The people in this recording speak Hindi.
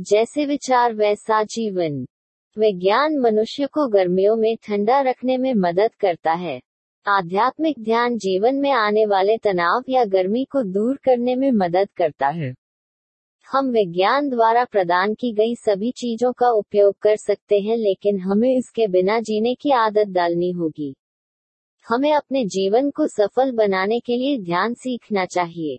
जैसे विचार वैसा जीवन। विज्ञान मनुष्य को गर्मियों में ठंडा रखने में मदद करता है। आध्यात्मिक ध्यान जीवन में आने वाले तनाव या गर्मी को दूर करने में मदद करता है। हम विज्ञान द्वारा प्रदान की गई सभी चीज़ों का उपयोग कर सकते हैं लेकिन हमें इसके बिना जीने की आदत डालनी होगी। हमें अपने जीवन को सफल बनाने के लिए ध्यान सीखना चाहिए।